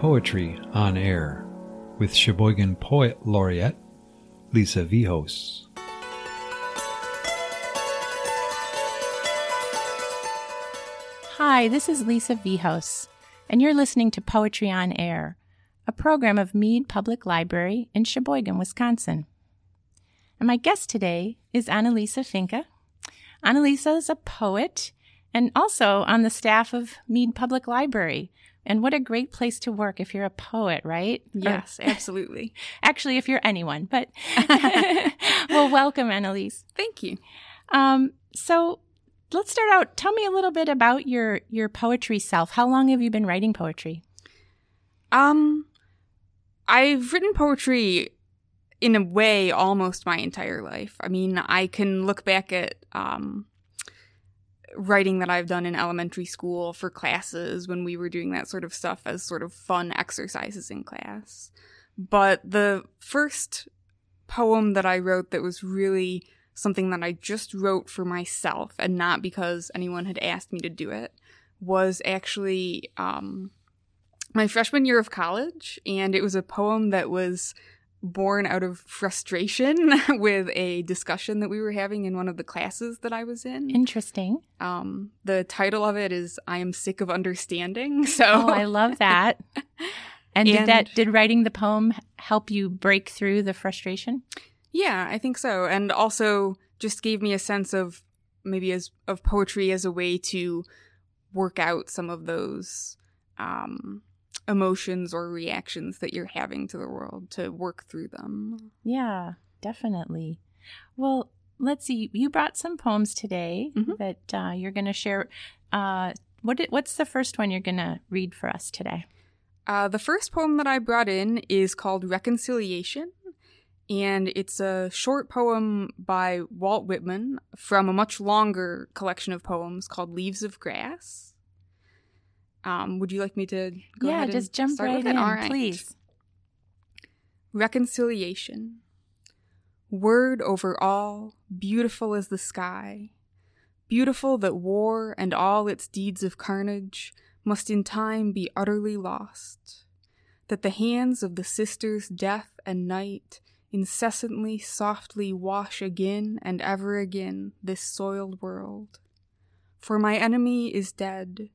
Poetry on Air with Sheboygan Poet Laureate Lisa Vihos. Hi, this is Lisa Vihos, and you're listening to Poetry on Air, a program of Mead Public Library in Sheboygan, Wisconsin. And my guest today is Annalisa Finke. Annalisa is a poet and also on the staff of Mead Public Library. And what a great place to work if you're a poet, right? Yes, or, absolutely. actually, if you're anyone, but well, welcome, Annalise. Thank you. Um, so let's start out. Tell me a little bit about your your poetry self. How long have you been writing poetry? Um, I've written poetry in a way almost my entire life. I mean, I can look back at um writing that I've done in elementary school for classes when we were doing that sort of stuff as sort of fun exercises in class. But the first poem that I wrote that was really something that I just wrote for myself and not because anyone had asked me to do it was actually um, my freshman year of college. And it was a poem that was born out of frustration with a discussion that we were having in one of the classes that I was in. Interesting. Um, the title of it is "I am sick of understanding." So, oh, I love that. And, and did that did writing the poem help you break through the frustration? Yeah, I think so, and also just gave me a sense of maybe as of poetry as a way to work out some of those um, emotions or reactions that you're having to the world to work through them. Yeah, definitely. Well, let's see. You brought some poems today mm-hmm. that uh, you're going to share. Uh, what what's the first one you're going to read for us today? Uh, the first poem that I brought in is called Reconciliation, and it's a short poem by Walt Whitman from a much longer collection of poems called Leaves of Grass. Um, would you like me to go yeah, ahead and just jump start right with in, it? All right. please. Reconciliation. Word over all, beautiful as the sky. Beautiful that war and all its deeds of carnage must in time be utterly lost. That the hands of the sisters death and night incessantly softly wash again and ever again this soiled world. For my enemy is dead,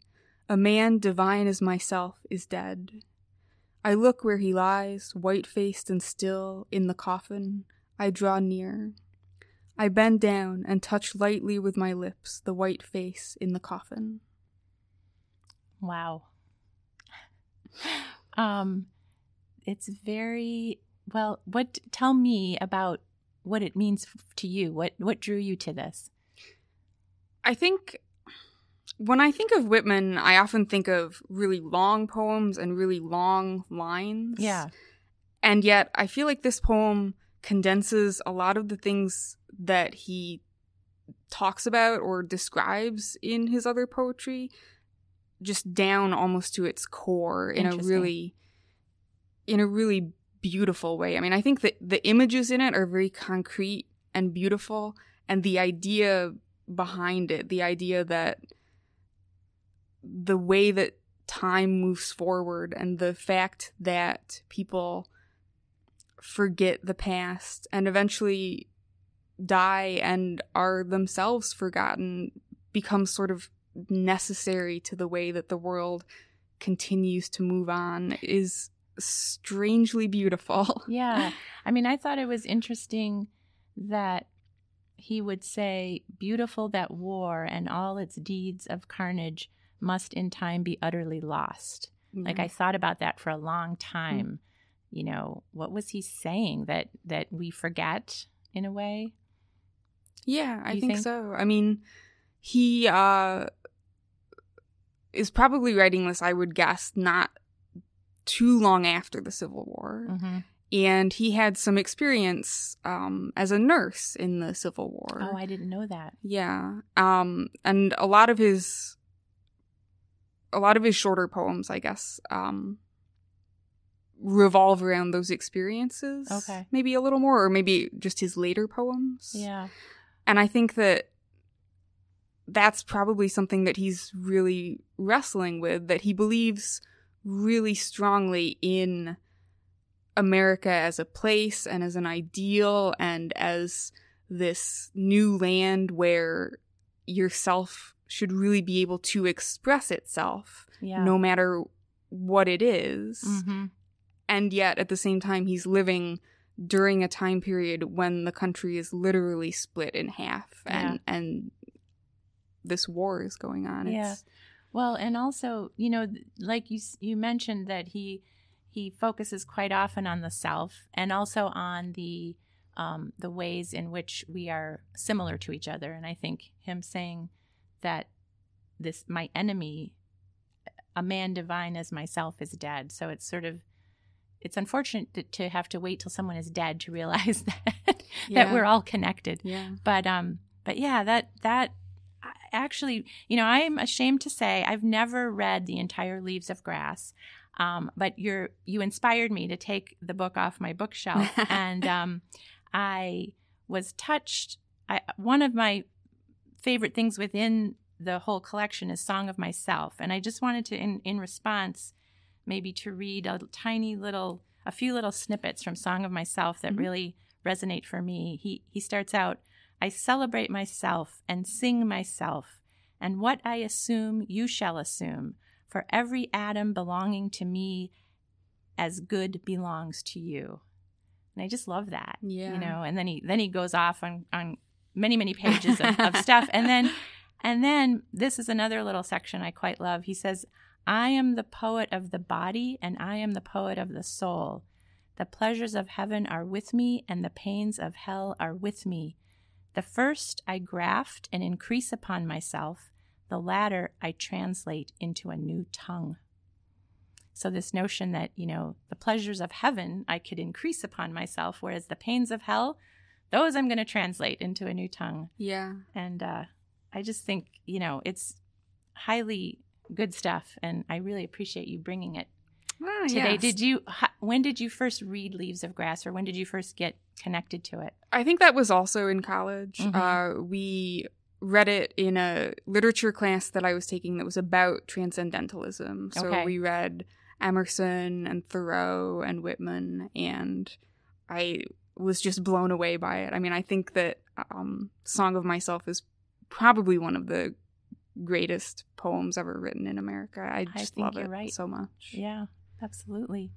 a man divine as myself is dead. I look where he lies, white faced and still, in the coffin. I draw near. I bend down and touch lightly with my lips the white face in the coffin. Wow. Um, it's very well. What tell me about what it means to you? What what drew you to this? I think when I think of Whitman, I often think of really long poems and really long lines. Yeah. And yet, I feel like this poem condenses a lot of the things that he talks about or describes in his other poetry just down almost to its core in a really in a really beautiful way. I mean, I think that the images in it are very concrete and beautiful and the idea behind it, the idea that the way that time moves forward and the fact that people forget the past and eventually die and are themselves forgotten becomes sort of necessary to the way that the world continues to move on is strangely beautiful. Yeah. I mean, I thought it was interesting that he would say, Beautiful that war and all its deeds of carnage must in time be utterly lost. Mm-hmm. Like I thought about that for a long time. Mm-hmm. You know, what was he saying that that we forget in a way? Yeah, I think, think, so. I mean, he uh is probably writing this, I would guess, not too long after the Civil War. Mm-hmm. And he had some experience um, as a nurse in the Civil War. Oh, I didn't know that. Yeah. Um, and a lot of his a lot of his shorter poems, I guess, um, revolve around those experiences. Okay. Maybe a little more, or maybe just his later poems. Yeah. And I think that that's probably something that he's really wrestling with, that he believes really strongly in America as a place and as an ideal and as this new land where yourself should really be able to express itself Yeah. no matter what it is. hmm And yet at the same time, he's living during a time period when the country is literally split in half and, and this war is going on. Yeah. It's, Well, and also, you know, like you you mentioned that he he focuses quite often on the self and also on the um, the ways in which we are similar to each other. And I think him saying that this my enemy, a man divine as myself, is dead. So it's sort of it's unfortunate to, to have to wait till someone is dead to realize that Yeah. that we're all connected yeah. but um but yeah that that actually you know i'm ashamed to say i've never read the entire leaves of grass um but you're you inspired me to take the book off my bookshelf and um i was touched I, one of my favorite things within the whole collection is song of myself and i just wanted to in in response maybe to read a tiny little a few little snippets from song of myself that Mhm. really resonate for me he he starts out I celebrate myself and sing myself, and what I assume you shall assume, for every atom belonging to me as good belongs to you. And I just love that. Yeah. You know, and then he then he goes off on, on many, many pages of, of stuff. And then and then this is another little section I quite love. He says, I am the poet of the body and I am the poet of the soul. The pleasures of heaven are with me, and the pains of hell are with me. The first I graft and increase upon myself, the latter I translate into a new tongue. So, this notion that, you know, the pleasures of heaven I could increase upon myself, whereas the pains of hell, those I'm going to translate into a new tongue. Yeah. And uh, I just think, you know, it's highly good stuff. And I really appreciate you bringing it Ah, today. yes. Did you, when did you first read Leaves of Grass or when did you first get connected to it? I think that was also in college. Mhm. Uh, we read it in a literature class that I was taking that was about transcendentalism. So Okay. we read Emerson and Thoreau and Whitman, and I was just blown away by it. I mean, I think that um, Song of Myself is probably one of the greatest poems ever written in America. I I just think love you're it right. so much. Yeah, absolutely.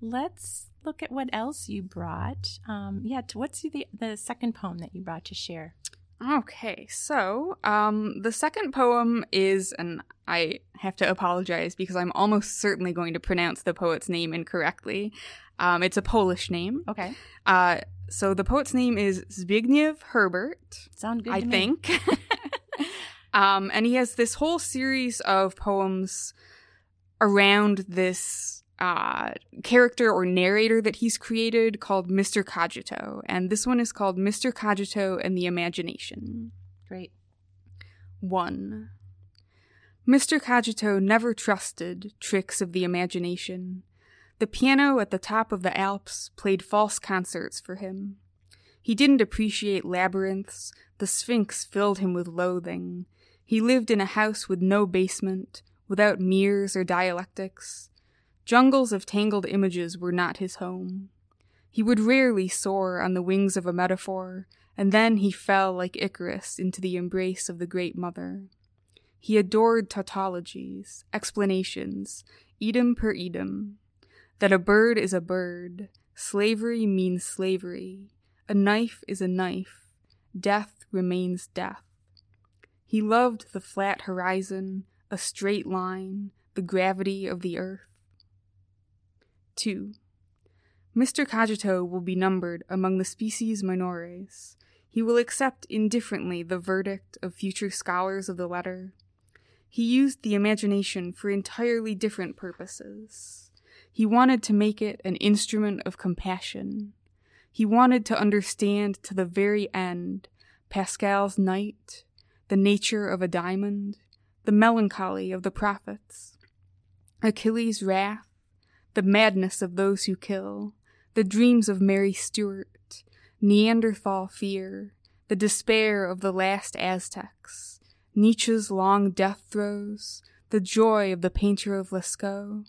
Let's look at what else you brought. Um, yeah, what's the the second poem that you brought to share? Okay, so um, the second poem is, and I have to apologize because I'm almost certainly going to pronounce the poet's name incorrectly. Um, it's a Polish name. Okay, Uh, so the poet's name is Zbigniew Herbert, sound good. I to me. think. um, and he has this whole series of poems around this uh, character or narrator that he's created called Mr. Cogito. And this one is called Mr. Cogito and the Imagination. Great. 1. Mr. Cogito never trusted tricks of the imagination. The piano at the top of the Alps played false concerts for him. He didn't appreciate labyrinths. The Sphinx filled him with loathing. He lived in a house with no basement, without mirrors or dialectics. Jungles of tangled images were not his home. He would rarely soar on the wings of a metaphor, and then he fell like Icarus into the embrace of the Great Mother. He adored tautologies, explanations, idem per idem. That a bird is a bird, slavery means slavery, a knife is a knife, death remains death. He loved the flat horizon, a straight line, the gravity of the earth. 2. Mr. Cogito will be numbered among the species minores. He will accept indifferently the verdict of future scholars of the letter. He used the imagination for entirely different purposes. He wanted to make it an instrument of compassion. He wanted to understand to the very end Pascal's night, the nature of a diamond, the melancholy of the prophets, Achilles' wrath, the madness of those who kill, the dreams of Mary Stuart, Neanderthal fear, the despair of the last Aztecs, Nietzsche's long death throes, the joy of the painter of Lascaux,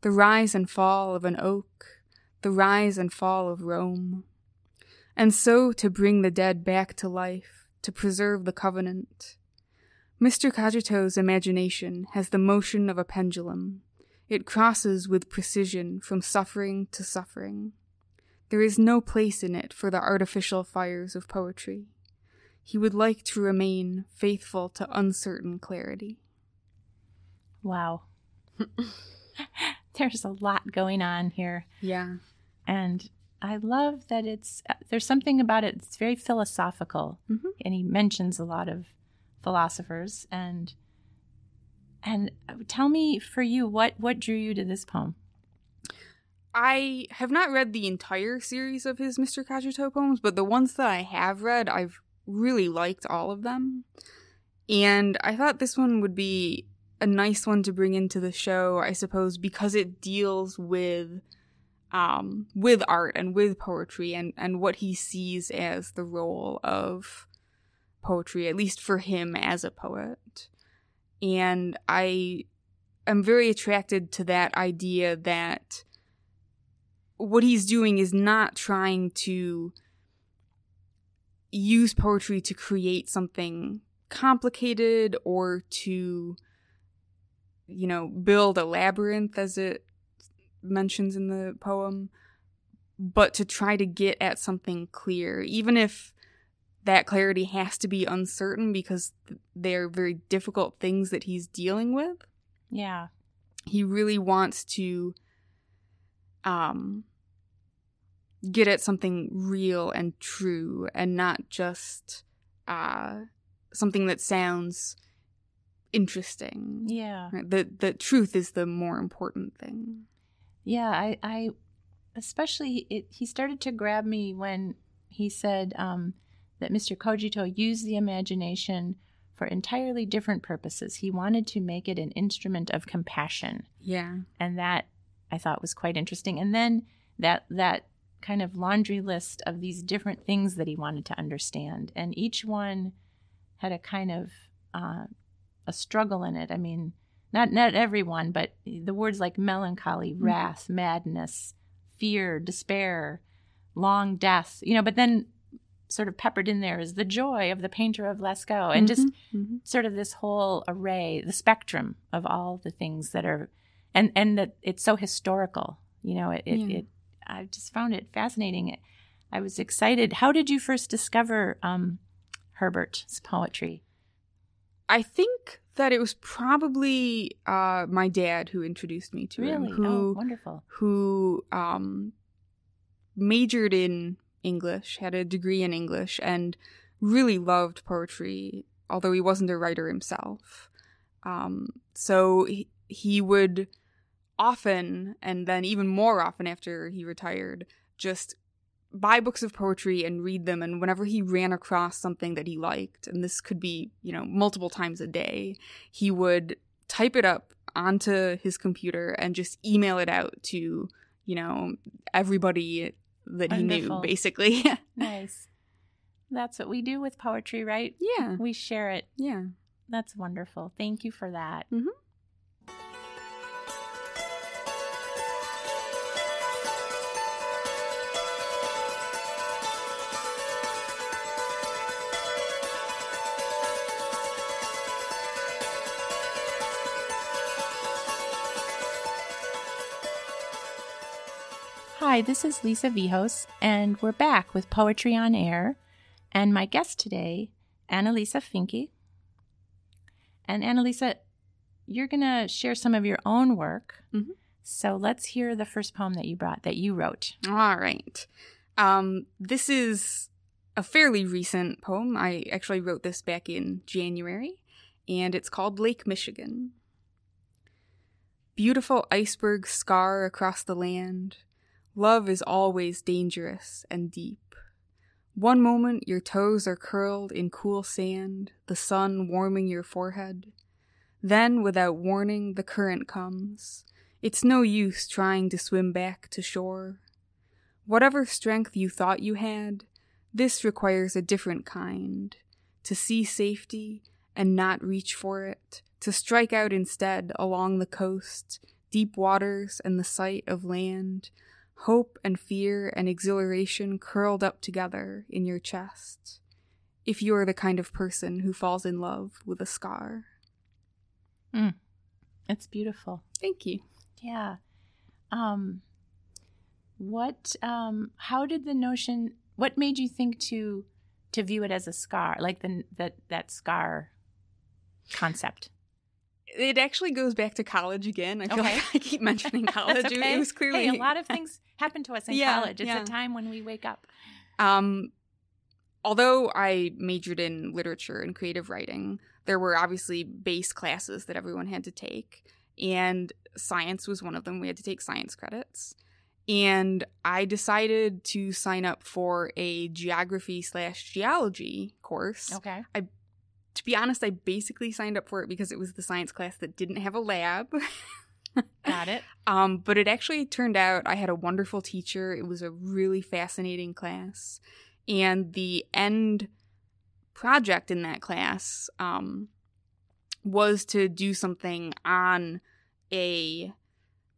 the rise and fall of an oak, the rise and fall of Rome. And so to bring the dead back to life, to preserve the covenant. Mr. Cogito's imagination has the motion of a pendulum. It crosses with precision from suffering to suffering. There is no place in it for the artificial fires of poetry. He would like to remain faithful to uncertain clarity. Wow. there's a lot going on here. Yeah. And I love that it's, there's something about it, it's very philosophical. Mhm. And he mentions a lot of philosophers. And, and tell me for you, what, what drew you to this poem? I have not read the entire series of his Mr. Cogito poems, but the ones that I have read, I've really liked all of them. And I thought this one would be a nice one to bring into the show, I suppose, because it deals with um with art and with poetry and and what he sees as the role of poetry at least for him as a poet. And I am very attracted to that idea that what he's doing is not trying to use poetry to create something complicated or to you know build a labyrinth as it mentions in the poem but to try to get at something clear. Even if that clarity has to be uncertain because they're very difficult things that he's dealing with Yeah. he really wants to um get at something real and true and not just uh something that sounds interesting Yeah. Right? the the truth is the more important thing Yeah, I, I especially it, he started to grab me when he said um, that Mr. Cogito used the imagination for entirely different purposes. He wanted to make it an instrument of compassion, yeah and that I thought was quite interesting. And then that that kind of laundry list of these different things that he wanted to understand, and each one had a kind of uh, a struggle in it. I mean, not not everyone, but the words like melancholy, wrath, madness, fear, despair, long death, you know, but then sort of peppered in there is the joy of the painter of Lascaux and just Mhm. sort of this whole array, the spectrum of all the things that are and and that it's so historical, you know, it it, Yeah. it I just found it fascinating. I was excited. How did you first discover um Herbert's poetry? I think that it was probably uh my dad who introduced me to Really? him who oh, wonderful. who um, majored in English, had a degree in English, and really loved poetry, although he wasn't a writer himself. Um, so he, he would often, and then even more often after he retired, just buy books of poetry and read them. And whenever he ran across something that he liked, and this could be, you know, multiple times a day, he would type it up onto his computer and just email it out to, you know, everybody that he knew, Wonderful. basically. Nice. That's what we do with poetry, right? yeah, We share it. yeah. That's wonderful. Thank you for that. Mhm. Hi, this is Lisa Vihos, and we're back with Poetry on Air. And my guest today, Annalisa Finke. And Annalisa, you're going to share some of your own work. Mhm. So let's hear the first poem that you brought, that you wrote. All right. Um, this is a fairly recent poem. I actually wrote this back in January, and it's called Lake Michigan. Beautiful icebergs scar across the land. Love is always dangerous and deep. One moment your toes are curled in cool sand, the sun warming your forehead. Then, without warning, the current comes. It's no use trying to swim back to shore. Whatever strength you thought you had, this requires a different kind. To see safety and not reach for it, to strike out instead along the coast, deep waters and the sight of land, hope and fear and exhilaration curled up together in your chest. If you are the kind of person who falls in love with a scar. Mm. It's beautiful. Thank you. Yeah. Um what um how did the notion what made you think to to view it as a scar like the that that scar concept It actually goes back to college again. I feel Okay. like I keep mentioning college. It- okay. It was clearly hey, a lot of things happen to us in Yeah, college it's yeah. a time when we wake up Um, although I majored in literature and creative writing, there were obviously base classes that everyone had to take, and science was one of them. We had to take science credits. And I decided to sign up for a geography slash geology course. okay To be honest, I basically signed up for it because it was the science class that didn't have a lab. got it Um, but it actually turned out I had a wonderful teacher. It was a really fascinating class. And the end project in that class um, was to do something on a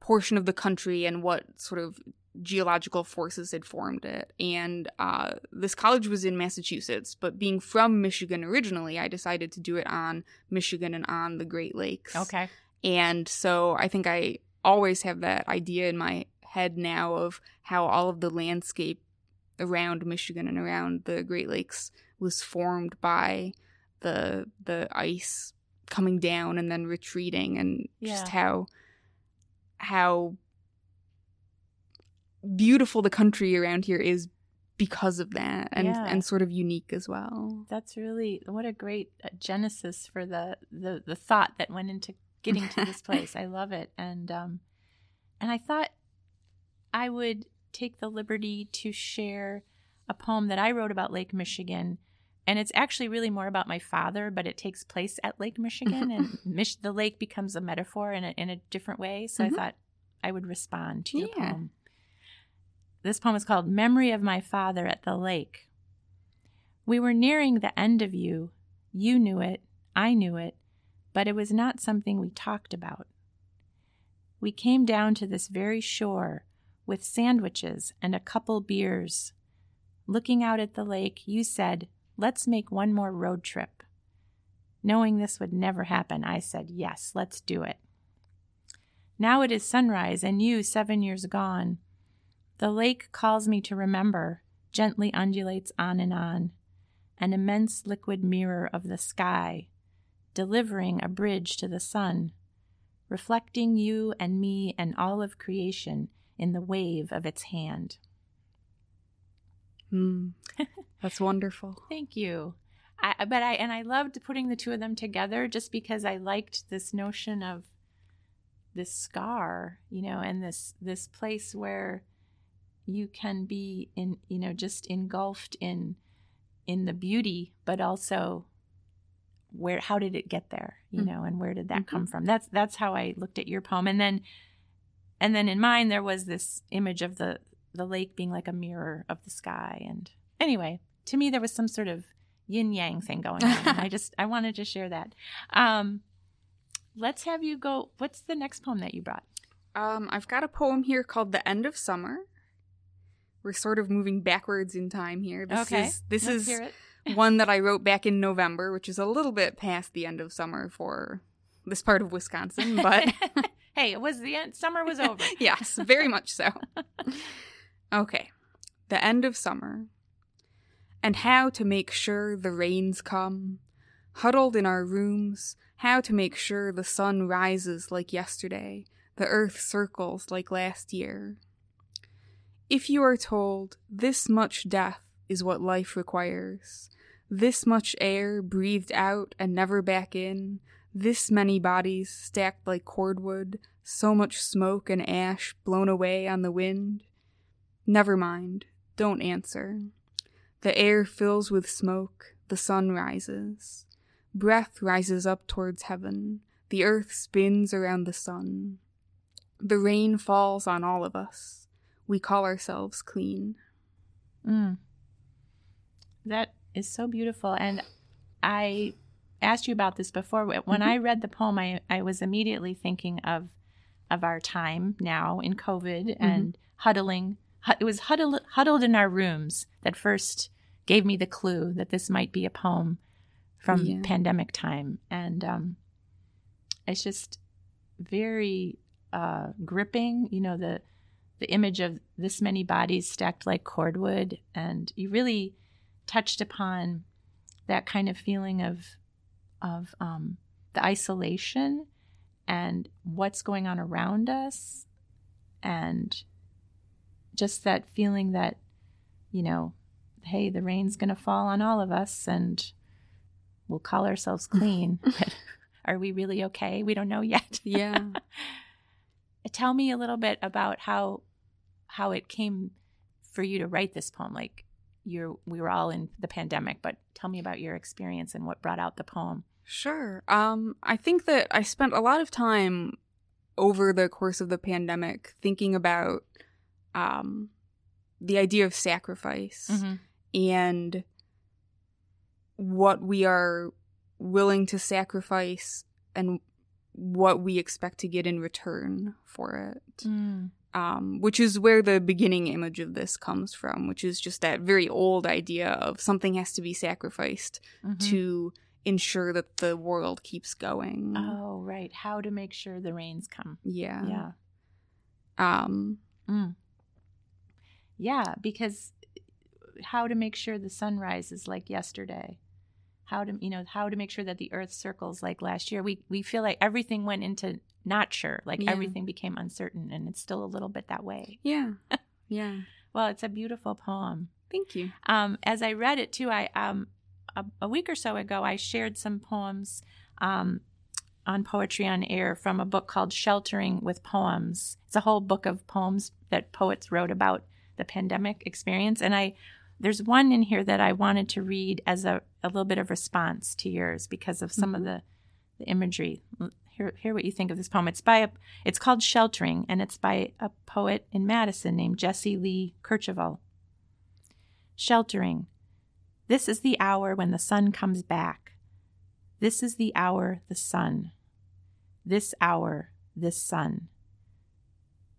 portion of the country and what sort of geological forces had formed it. And uh, this college was in Massachusetts, but being from Michigan originally, I decided to do it on Michigan and on the Great Lakes. okay And so I think I always have that idea in my head now of how all of the landscape around Michigan and around the Great Lakes was formed by the the ice coming down and then retreating and just how how beautiful the country around here is because of that and Yeah. and sort of unique as well. That's really what a great uh, genesis for the, the the thought that went into getting to this place. I love it, and um, and I thought I would take the liberty to share a poem that I wrote about Lake Michigan, and it's actually really more about my father, but it takes place at Lake Michigan, and Mich- the lake becomes a metaphor in a in a different way. So Mhm. I thought I would respond to your Yeah. poem. This poem is called Memory of My Father at the Lake. We were nearing the end of you. You knew it. I knew it. But it was not something we talked about. We came down to this very shore with sandwiches and a couple beers. Looking out at the lake, you said, Let's make one more road trip. Knowing this would never happen, I said, Yes, let's do it. Now it is sunrise, and you, seven years gone. The lake calls me to remember, gently undulates on and on, an immense liquid mirror of the sky, delivering a bridge to the sun, reflecting you and me and all of creation in the wave of its hand. Hmm. That's wonderful. Thank you. I, but I and I loved putting the two of them together just because I liked this notion of this scar, you know, and this this place where you can be in, you know, just engulfed in in the beauty, but also where how did it get there, you Mm. know, and where did that come from? That's that's how I looked at your poem, and then and then in mine there was this image of the the lake being like a mirror of the sky, and anyway, to me there was some sort of yin yang thing going on. I just I wanted to share that. Um, let's have you go. What's the next poem that you brought? Um, I've got a poem here called "The End of Summer." We're sort of moving backwards in time here. This okay, is this let's is one that I wrote back in November, which is a little bit past the end of summer for this part of Wisconsin, but hey, it was the end. Summer was over. yes, very much so. Okay, the end of summer. And how to make sure the rains come. Huddled in our rooms, how to make sure the sun rises like yesterday, the earth circles like last year. If you are told this much death is what life requires, this much air breathed out and never back in, this many bodies stacked like cordwood, so much smoke and ash blown away on the wind, never mind, don't answer. The air fills with smoke, the sun rises. Breath rises up towards heaven, the earth spins around the sun. The rain falls on all of us. We call ourselves clean. Mm. That is so beautiful. And I asked you about this before. When Mhm. I read the poem, I, I was immediately thinking of of our time now in COVID and huddling. It was huddled, huddled in our rooms that first gave me the clue that this might be a poem from Yeah. pandemic time. And um, it's just very uh, gripping, you know, the the image of this many bodies stacked like cordwood. And you really touched upon that kind of feeling of of um, the isolation and what's going on around us and just that feeling that you know hey the rain's going to fall on all of us and we'll call ourselves clean but are we really okay we don't know yet Yeah. tell me a little bit about how how it came for you to write this poem like you're we were all in the pandemic but tell me about your experience and what brought out the poem Sure. Um, I think that I spent a lot of time over the course of the pandemic thinking about um, the idea of sacrifice and what we are willing to sacrifice and what we expect to get in return for it. Mm. Um, which is where the beginning image of this comes from, which is just that very old idea of something has to be sacrificed Mhm. to ensure that the world keeps going. oh right how to make sure the rains come yeah. yeah Um, Mm. Yeah, because how to make sure the sun rises like yesterday. How to you know how to make sure that the earth circles like last year. We we feel like everything went into not sure, like Yeah. everything became uncertain and it's still a little bit that way. yeah. yeah. Well, it's a beautiful poem. Thank you. Um, as I read it too, I um, a, a week or so ago, I shared some poems um, on Poetry on Air from a book called Sheltering with Poems. It's a whole book of poems that poets wrote about the pandemic experience, and I there's one in here that I wanted to read as a, a little bit of response to yours because of some of Mhm. the, the imagery. Hear, hear what you think of this poem. It's by a, it's called Sheltering, and it's by a poet in Madison named Jesse Lee Kercheval. Sheltering. This is the hour when the sun comes back. This is the hour, the sun. This hour, this sun.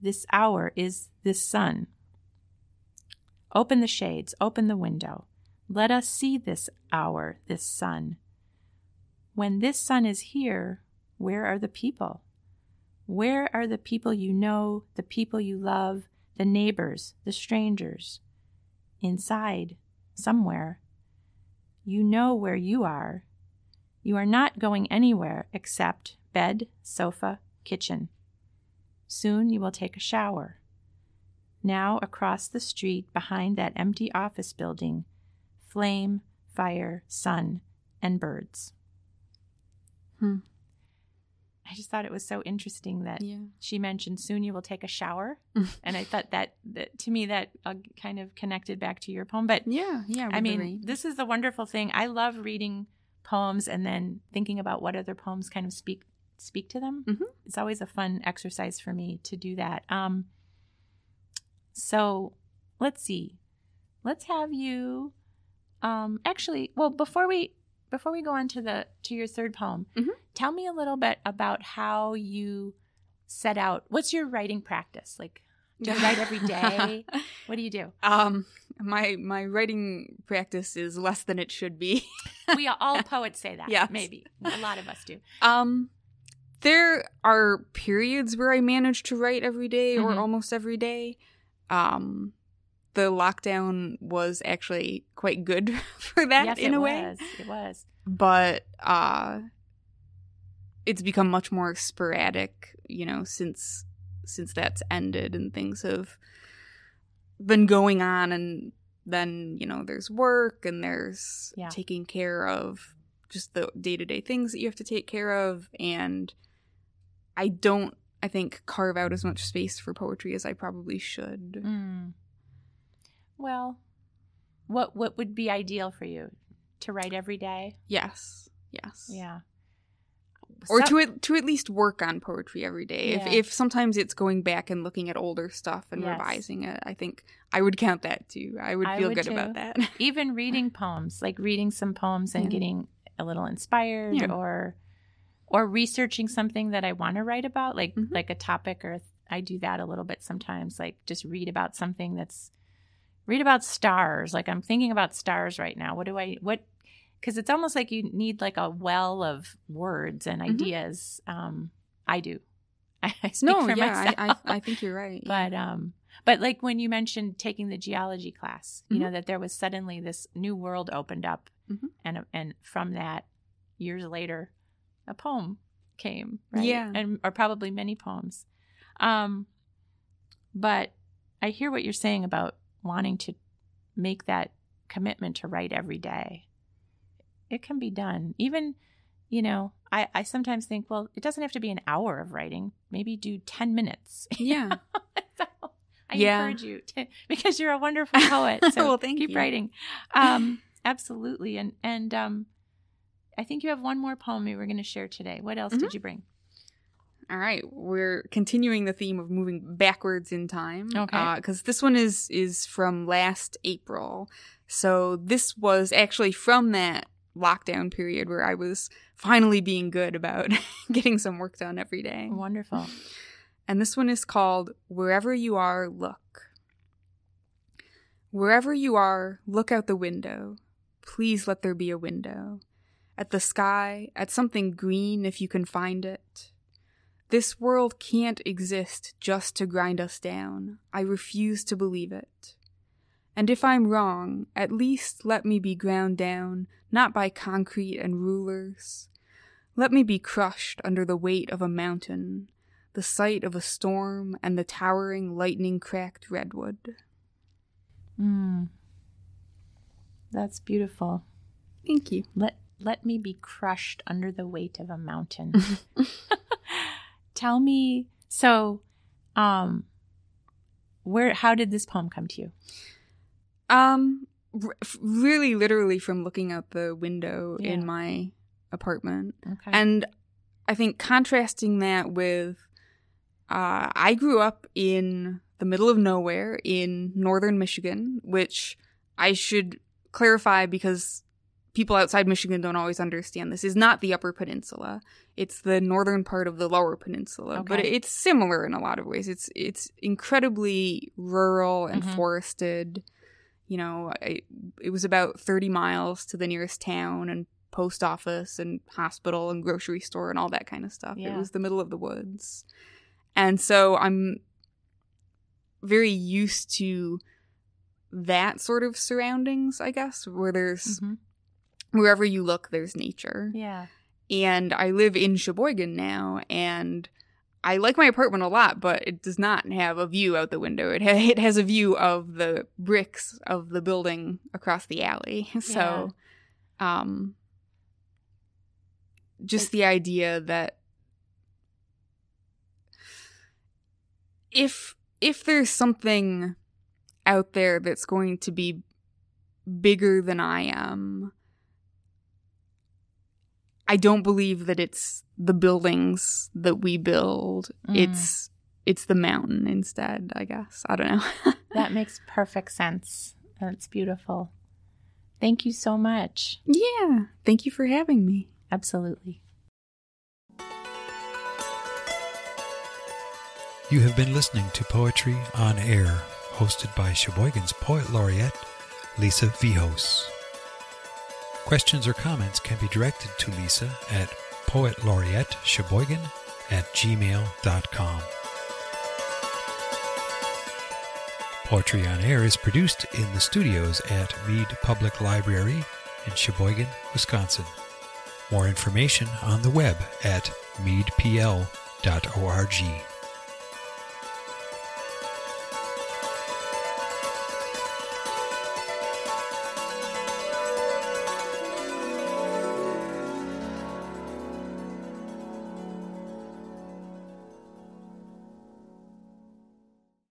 This hour is this sun. Open the shades, open the window. Let us see this hour, this sun. When this sun is here, where are the people? Where are the people you know, the people you love, the neighbors, the strangers? Inside, somewhere. You know where you are. You are not going anywhere except bed, sofa, kitchen. Soon you will take a shower. Now, across the street behind that empty office building, flame, fire, sun, and birds. Hmm. I just thought it was so interesting that Yeah. she mentioned soon you will take a shower. And I thought that, that to me, that uh, kind of connected back to your poem. But Yeah. Yeah. I mean, this is the wonderful thing. I love reading poems and then thinking about what other poems kind of speak speak to them. Mhm. It's always a fun exercise for me to do that. Um, so let's see. Let's have you. Um, actually, well, before we before we go on to the to your third poem, Mhm. tell me a little bit about how you set out. What's your writing practice like? Do you write every day? What do you do? um, my my writing practice is less than it should be. we all poets say that. Yeah, maybe a lot of us do. Um, there are periods where I manage to write every day or Mhm. almost every day. Um, the lockdown was actually quite good for that yes, in a way, was. It was. but uh, it's become much more sporadic. You know, since since that's ended and things have been going on and then you know there's work and there's Yeah. taking care of just the day-to-day things that you have to take care of and i don't i think carve out as much space for poetry as i probably should Mm. Well, what what would be ideal for you to write every day? yes yes Yeah. or So- to at, to at least work on poetry every day. Yeah. If if sometimes it's going back and looking at older stuff and Yes. revising it, I think I would count that too. I would I feel would good too. about that. even reading poems, like reading some poems and Yeah. getting a little inspired Yeah. or or researching something that I want to write about, like Mhm. like a topic or I do that a little bit sometimes, like just read about something that's read about stars. Like I'm thinking about stars right now. What do I what because it's almost like you need like a well of words and Mhm. ideas. Um, I do. I, I speak no, for yeah, myself. I, I, I think you're right. yeah. but um, but like when you mentioned taking the geology class, you Mhm. know that there was suddenly this new world opened up, Mhm. and and from that, years later, a poem came. Right? Yeah. and or probably many poems. Um, but I hear what you're saying about wanting to make that commitment to write every day. It can be done. Even, you know, I, I sometimes think, well, it doesn't have to be an hour of writing. Maybe do 10 minutes. yeah. so I Yeah. encourage you to, because you're a wonderful poet. So Well, thank keep you. writing. Um, absolutely. And, and, um, I think you have one more poem you were going to share today. What else Mhm. did you bring? All right, we're continuing the theme of moving backwards in time. Okay. because this one is is from last April. So this was actually from that lockdown period where I was finally being good about getting some work done every day. Wonderful. And this one is called Wherever You Are, Look. Wherever you are, look out the window. Please let there be a window. At the sky, at something green if you can find it. This world can't exist just to grind us down. I refuse to believe it. And if I'm wrong, at least let me be ground down, not by concrete and rulers. Let me be crushed under the weight of a mountain, the sight of a storm and the towering lightning cracked redwood. Mm. That's beautiful. Thank you. Let let me be crushed under the weight of a mountain. Tell me so um where how did this poem come to you? Um, r- really, literally from looking out the window Yeah. in my apartment. Okay. And I think contrasting that with, uh, I grew up in the middle of nowhere in northern Michigan, which I should clarify because people outside Michigan don't always understand. This is not the Upper Peninsula; it's the northern part of the Lower Peninsula. But it's similar in a lot of ways. It's it's incredibly rural and Mhm. forested. You know, I, it was about thirty miles to the nearest town and post office and hospital and grocery store and all that kind of stuff. It was the middle of the woods. And so I'm very used to that sort of surroundings, I guess, where there's Mhm. Wherever you look, there's nature. Yeah. And I live in Sheboygan now, and I like my apartment a lot, but it does not have a view out the window. It, ha- it has a view of the bricks of the building across the alley. So, um, just the idea that if if there's something out there that's going to be bigger than I am, I don't believe that it's the buildings that we build. Mm. It's it's the mountain instead, I guess. I don't know. That makes perfect sense. That's beautiful. Thank you so much. yeah. Thank you for having me. Absolutely. You have been listening to Poetry on Air, hosted by Sheboygan's Poet Laureate, Lisa Vihos. Questions or comments can be directed to Lisa at poetlaureatesheboygan at gmail.com. Poetry on Air is produced in the studios at Mead Public Library in Sheboygan, Wisconsin. More information on the web at meadpl.org.